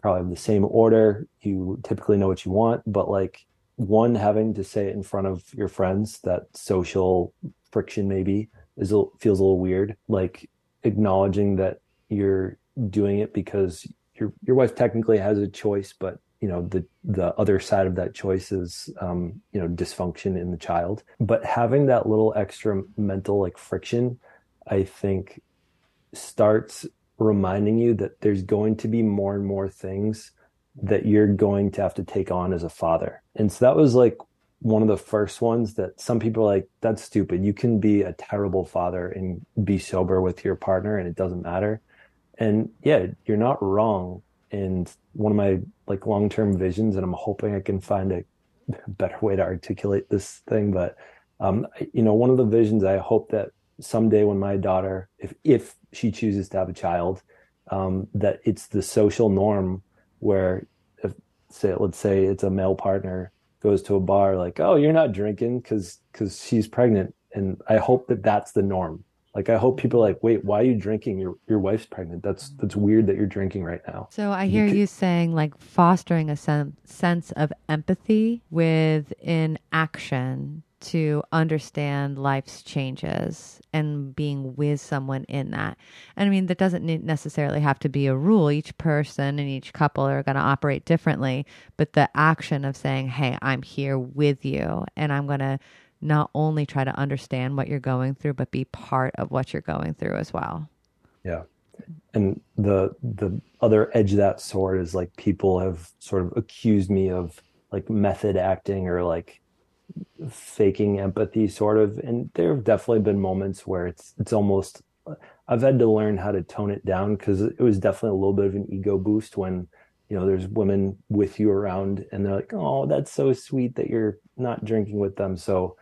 probably have the same order. You typically know what you want but like one having to say it in front of your friends that social friction maybe is feels a little weird. Like acknowledging that you're doing it because your your wife technically has a choice, but you know the the other side of that choice is um, you know dysfunction in the child. But having that little extra mental like friction, I think, starts reminding you that there's going to be more and more things that you're going to have to take on as a father. And so that was like one of the first ones that some people are like, that's stupid. You can be a terrible father and be sober with your partner and it doesn't matter and yeah you're not wrong. And one of my like long-term visions and i'm hoping i can find a better way to articulate this thing but um, you know one of the visions i hope that someday when my daughter if if she chooses to have a child um, that it's the social norm where if say let's say it's a male partner goes to a bar like oh you're not drinking because because she's pregnant. And i hope that that's the norm like I hope people are like, wait, why are you drinking? Your your wife's pregnant. That's that's weird that you're drinking right now. So I hear you, you saying like fostering a sen- sense of empathy within action to understand life's changes and being with someone in that. And I mean, that doesn't necessarily have to be a rule. Each person and each couple are going to operate differently, but the action of saying, "Hey, I'm here with you and I'm going to not only try to understand what you're going through, but be part of what you're going through as well. Yeah. And the the other edge of that sword is like people have sort of accused me of like method acting or like faking empathy sort of and there have definitely been moments where it's it's almost I've had to learn how to tone it down because it was definitely a little bit of an ego boost when you know there's women with you around and they're like oh that's so sweet that you're not drinking with them so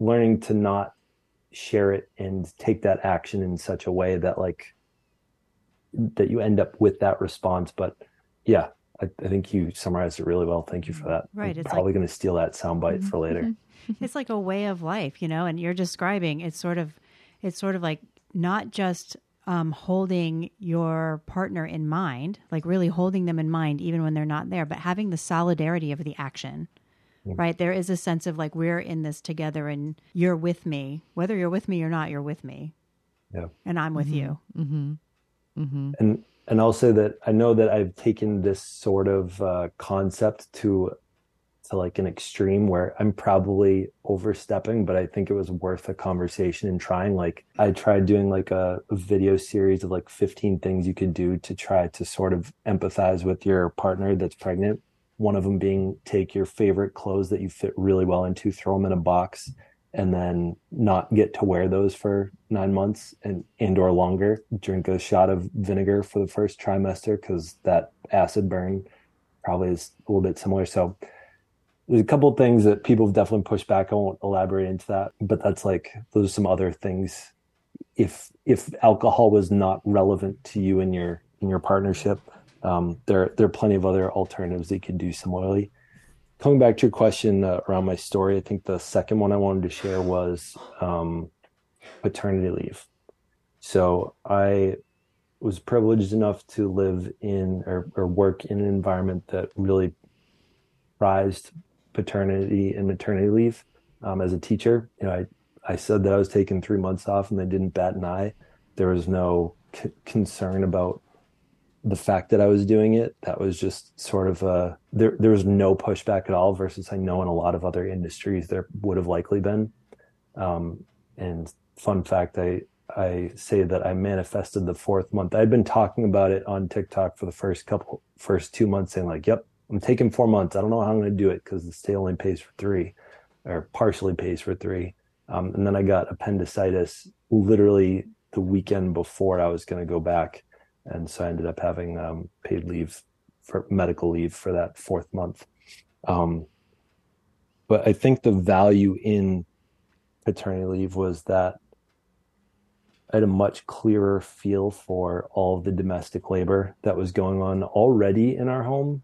learning to not share it and take that action in such a way that like that you end up with that response. But yeah I, I think you summarized it really well. Thank you for that. Right I'm it's probably like, going to steal that soundbite mm-hmm, for later. Mm-hmm. it's like a way of life you know and you're describing it's sort of it's sort of like not just um, holding your partner in mind like really holding them in mind even when they're not there but having the solidarity of the action right? There is a sense of like we're in this together and you're with me. Whether you're with me or not, you're with me. Yeah. And I'm with mm-hmm. you. Mm-hmm. Mm-hmm. And and I'll say that I know that I've taken this sort of uh, concept to to like an extreme where I'm probably overstepping, but I think it was worth a conversation and trying. Like I tried doing like a, a, video series of like 15 things you could do to try to sort of empathize with your partner that's pregnant. One of them being take your favorite clothes that you fit really well into, throw them in a box, and then not get to wear those for nine months and and or longer. Drink a shot of vinegar for the first trimester because that acid burn probably is a little bit similar. So there's a couple of things that people have definitely pushed back. I won't elaborate into that, but that's like those are some other things if if alcohol was not relevant to you in your in your partnership, um, there there are plenty of other alternatives you can do similarly. Coming back to your question uh, around my story, I think the second one I wanted to share was um, paternity leave. So I was privileged enough to live in or, or work in an environment that really prized paternity and maternity leave. Um, as a teacher, you know, I I said that I was taking three months off, and they didn't bat an eye. There was no c- concern about the fact that I was doing it. That was just sort of a there. There was no pushback at all. Versus I know in a lot of other industries there would have likely been. Um, and fun fact, I I say that I manifested the fourth month. I'd been talking about it on TikTok for the first couple, first two months, saying like, "Yep, I'm taking four months. I don't know how I'm going to do it because the state only pays for three, or partially pays for three. Um, and then I got appendicitis literally the weekend before I was going to go back, and so I ended up having um, paid leave for medical leave for that fourth month. Um, but I think the value in paternity leave was that I had a much clearer feel for all the domestic labor that was going on already in our home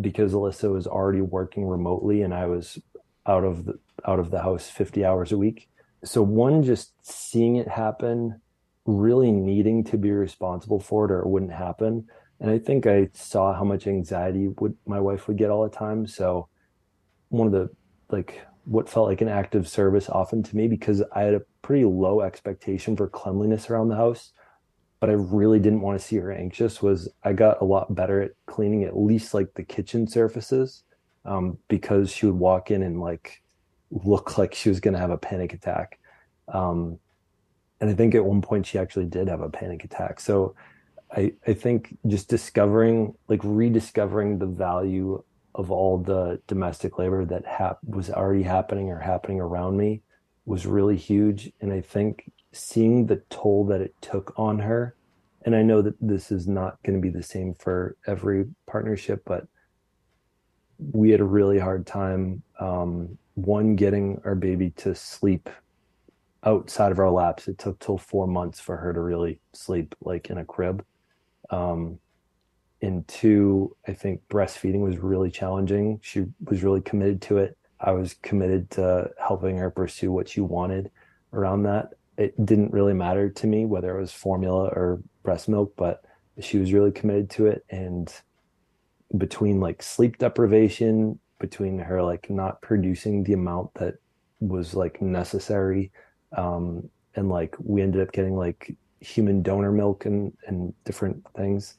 because Alyssa was already working remotely and I was out of the out of the house 50 hours a week. So one just seeing it happen, really needing to be responsible for it or it wouldn't happen. And I think I saw how much anxiety would my wife would get all the time. So one of the like what felt like an act of service often to me because I had a pretty low expectation for cleanliness around the house but I really didn't want to see her anxious was I got a lot better at cleaning at least like the kitchen surfaces um, because she would walk in and like look like she was going to have a panic attack. Um, and I think at one point she actually did have a panic attack. So I, I think just discovering, like rediscovering the value of all the domestic labor that was already happening or happening around me was really huge. And I think seeing the toll that it took on her and i know that this is not going to be the same for every partnership but we had a really hard time um, one getting our baby to sleep outside of our laps it took till four months for her to really sleep like in a crib. Um, and two i think breastfeeding was really challenging. She was really committed to it. I was committed to helping her pursue what she wanted around that. It didn't really matter to me whether it was formula or breast milk, but she was really committed to it. And between like sleep deprivation, between her like not producing the amount that was like necessary, um, and like we ended up getting like human donor milk and and different things.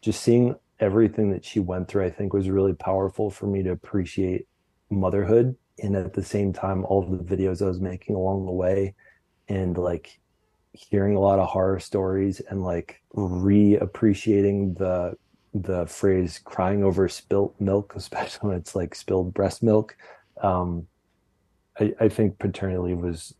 Just seeing everything that she went through, I think, was really powerful for me to appreciate motherhood. And at the same time, all the videos I was making along the way and like hearing a lot of horror stories and like reappreciating the the phrase crying over spilt milk especially when it's like spilled breast milk um, I, I think paternity was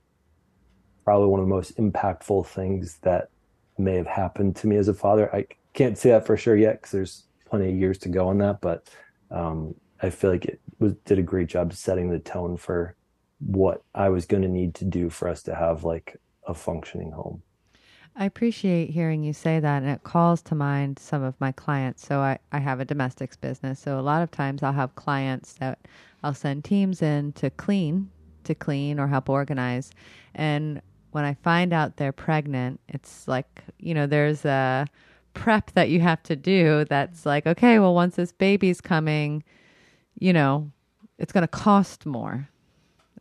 probably one of the most impactful things that may have happened to me as a father i can't say that for sure yet because there's plenty of years to go on that but um, i feel like it was did a great job setting the tone for what I was going to need to do for us to have like a functioning home. I appreciate hearing you say that, and it calls to mind some of my clients. So, I, I have a domestics business. So, a lot of times I'll have clients that I'll send teams in to clean, to clean or help organize. And when I find out they're pregnant, it's like, you know, there's a prep that you have to do that's like, okay, well, once this baby's coming, you know, it's going to cost more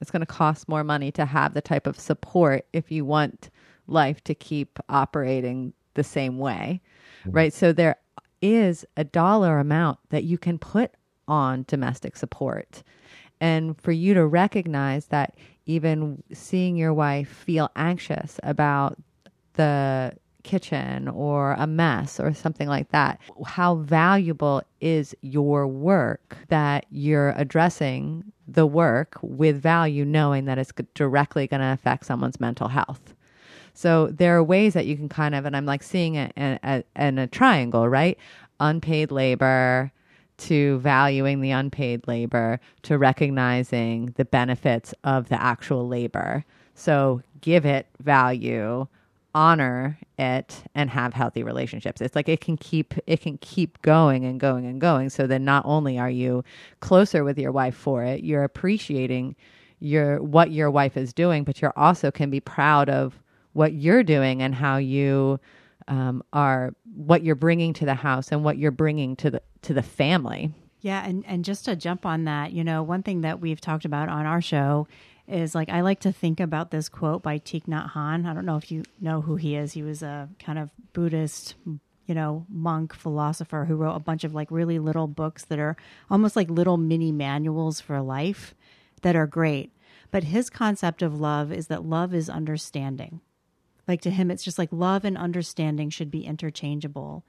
it's going to cost more money to have the type of support if you want life to keep operating the same way, mm-hmm. right? So there is a dollar amount that you can put on domestic support. And for you to recognize that even seeing your wife feel anxious about the kitchen or a mess or something like that, how valuable is your work that you're addressing the work with value, knowing that it's directly going to affect someone's mental health? So there are ways that you can kind of, and I'm like seeing it in, in, in a triangle, right? Unpaid labor, to valuing the unpaid labor to recognizing the benefits of the actual labor So give it value, honor it and have healthy relationships. It's like it can keep it can keep going and going and going. So then not only are you closer with your wife for it, you're appreciating your what your wife is doing, but you're also can be proud of what you're doing and how you um, are what you're bringing to the house and what you're bringing to the to the family. Yeah, and and just to jump on that, you know, one thing that we've talked about on our show is like I like to think about this quote by Thich Nhat Hanh. I don't know if you know who he is. He was a kind of Buddhist, you know, monk philosopher who wrote a bunch of like really little books that are almost like little mini manuals for life that are great. But his concept of love is that love is understanding. Like to him, it's just like love and understanding should be interchangeable.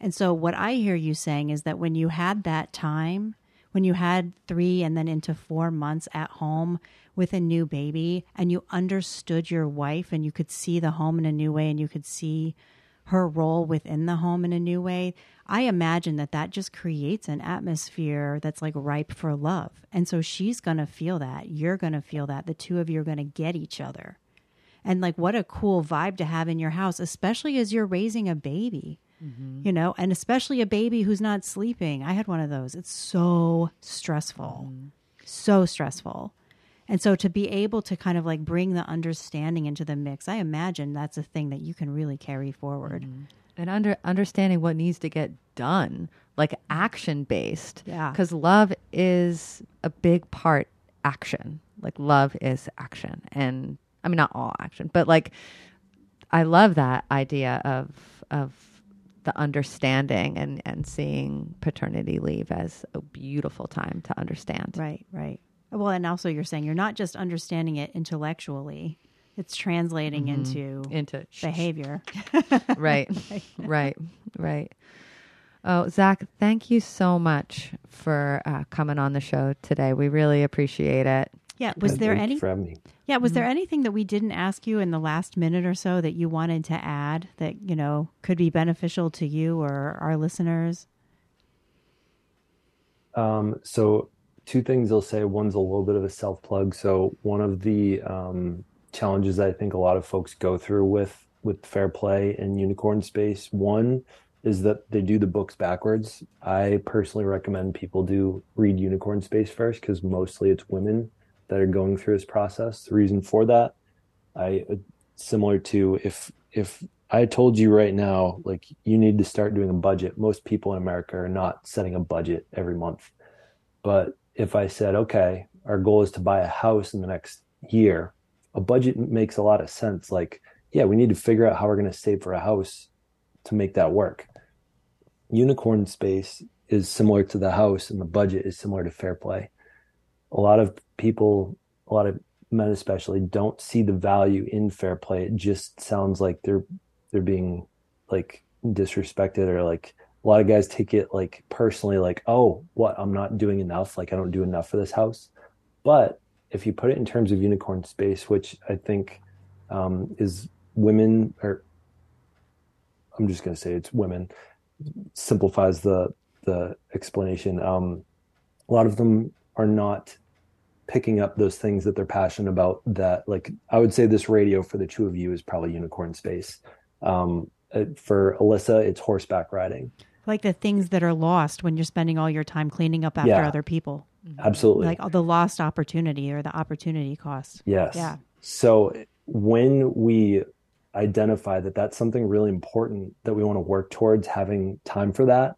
And so, what I hear you saying is that when you had that time, when you had three and then into four months at home with a new baby, and you understood your wife and you could see the home in a new way and you could see her role within the home in a new way, I imagine that that just creates an atmosphere that's like ripe for love. And so she's going to feel that. You're going to feel that. The two of you are going to get each other. And like, what a cool vibe to have in your house, especially as you're raising a baby, mm-hmm. you know, and especially a baby who's not sleeping. I had one of those. It's so stressful, mm-hmm. so stressful. And so to be able to kind of like bring the understanding into the mix, I imagine that's a thing that you can really carry forward. Mm-hmm. And under understanding what needs to get done, like action based. Yeah. Because love is a big part action. Like love is action. And I mean not all action, but like I love that idea of of the understanding and, and seeing paternity leave as a beautiful time to understand. Right, right. Well, and also you're saying you're not just understanding it intellectually; it's translating mm-hmm. into into behavior. right, right, right. Oh, Zach, thank you so much for uh, coming on the show today. We really appreciate it. Yeah. Was there any? Yeah. Was mm-hmm. there anything that we didn't ask you in the last minute or so that you wanted to add that you know could be beneficial to you or our listeners? Um, so two things I'll say. One's a little bit of a self plug. So one of the um, challenges I think a lot of folks go through with with fair play and unicorn space. One is that they do the books backwards. I personally recommend people do read Unicorn Space first because mostly it's women that are going through this process. The reason for that, I similar to if if I told you right now, like you need to start doing a budget. Most people in America are not setting a budget every month. But if I said, okay, our goal is to buy a house in the next year, a budget makes a lot of sense. Like, yeah, we need to figure out how we're going to save for a house to make that work. Unicorn space is similar to the house, and the budget is similar to fair play. A lot of people, a lot of men especially, don't see the value in fair play. It just sounds like they're they're being like disrespected or like a lot of guys take it like personally like oh what? I'm not doing enough. Like i don't do enough for this house. But if you put it in terms of unicorn space which i think um, is women or i'm just going to say it's women simplifies the the explanation. Um, a lot of them are not picking up those things that they're passionate about that like i would say this radio for the two of you is probably unicorn space um, uh, for alyssa it's horseback riding like the things that are lost when you're spending all your time cleaning up after yeah, other people. Absolutely. Like the lost opportunity or the opportunity cost. Yes. Yeah. So when we identify that that's something really important that we want to work towards having time for that,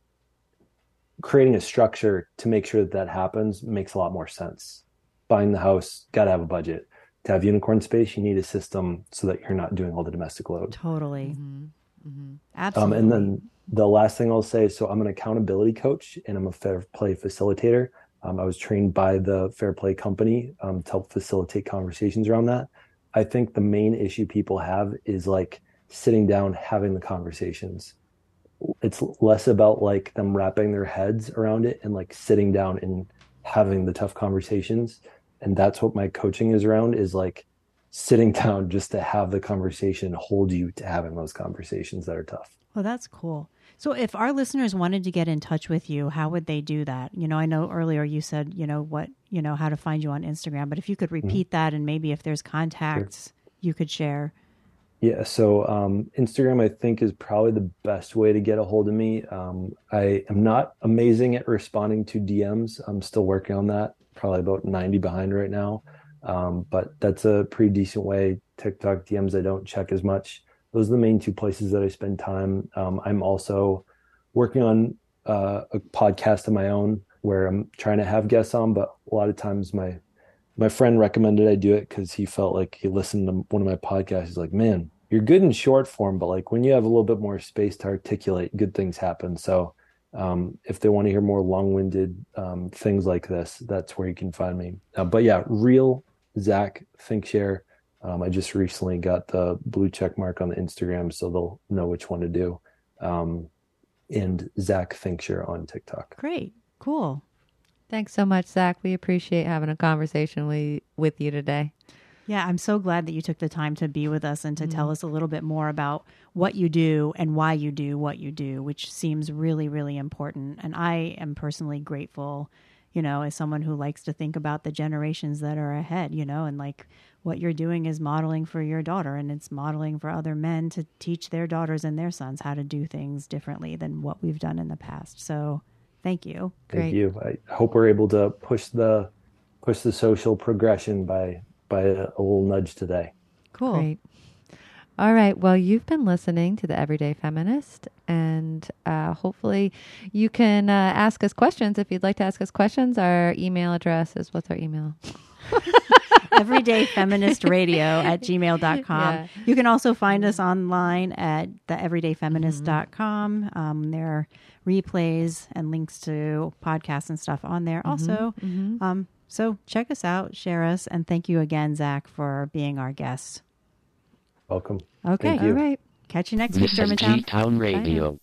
creating a structure to make sure that that happens makes a lot more sense. Buying the house, got to have a budget. To have unicorn space, you need a system so that you're not doing all the domestic load. Totally. Mm-hmm. Mm-hmm. Absolutely. Um, and then the last thing I'll say so I'm an accountability coach and I'm a fair play facilitator. Um, I was trained by the Fair Play Company um, to help facilitate conversations around that. I think the main issue people have is like sitting down, having the conversations. It's less about like them wrapping their heads around it and like sitting down and having the tough conversations. And that's what my coaching is around is like sitting down just to have the conversation, hold you to having those conversations that are tough. Well, that's cool. So, if our listeners wanted to get in touch with you, how would they do that? You know, I know earlier you said, you know, what, you know, how to find you on Instagram, but if you could mm-hmm. repeat mm-hmm. that and maybe if there's contacts, you could share. Yeah, so um, Instagram, I think, is probably the best way to get a hold of me. Um, I am not amazing at responding to DMs. I'm still working on that. Probably about 90 behind right now. Um, but that's a pretty decent way. TikTok DMs, I don't check as much. Those are the main two places that I spend time. Um, I'm also working on uh, a podcast of my own where I'm trying to have guests on, but a lot of times my my friend recommended I do it because he felt like he listened to one of my podcasts. He's like, man, you're good in short form, but like when you have a little bit more space to articulate, good things happen. So um, if they want to hear more long-winded um, things like this, that's where you can find me. Uh, but yeah, real Zach ThinkShare. Um, I just recently got the blue check mark on the Instagram, so they'll know which one to do. Um, and Zach ThinkShare on TikTok. Great, cool. Thanks so much, Zach. We appreciate having a conversation with, with you today. Yeah, I'm so glad that you took the time to be with us and to mm-hmm. tell us a little bit more about what you do and why you do what you do, which seems really, really important. And I am personally grateful, you know, as someone who likes to think about the generations that are ahead, you know, and like what you're doing is modeling for your daughter and it's modeling for other men to teach their daughters and their sons how to do things differently than what we've done in the past. So Thank you. Thank Great. you. I hope we're able to push the push the social progression by by a, a little nudge today. Cool. Great. All right. Well, you've been listening to the Everyday Feminist, and uh, hopefully, you can uh, ask us questions if you'd like to ask us questions. Our email address is what's our email? everyday feminist radio at gmail.com. Yeah. You can also find us online at the everydayfeminist.com. Mm-hmm. Um, there are replays and links to podcasts and stuff on there mm-hmm. also. Mm-hmm. Um, so check us out, share us, and thank you again, Zach, for being our guest. Welcome. Okay. All right. Catch you next week, Germantown. Town Radio. Bye.